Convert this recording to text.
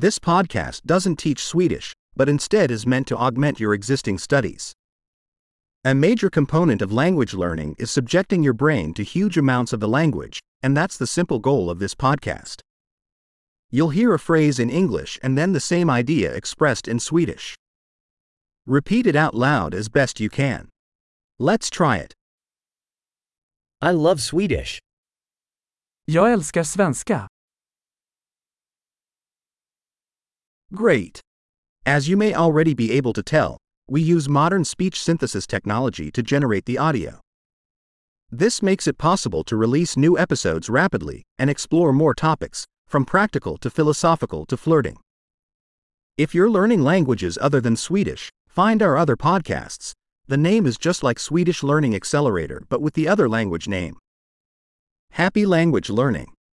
This podcast doesn't teach Swedish, but instead is meant to augment your existing studies. A major component of language learning is subjecting your brain to huge amounts of the language, and that's the simple goal of this podcast. You'll hear a phrase in English and then the same idea expressed in Swedish. Repeat it out loud as best you can. Let's try it. I love Swedish. Jag älskar svenska. Great. As you may already be able to tell, we use modern speech synthesis technology to generate the audio. This makes it possible to release new episodes rapidly and explore more topics, from practical to philosophical to flirting. If you're learning languages other than Swedish, find our other podcasts. The name is just like Swedish Learning Accelerator but with the other language name. Happy language learning!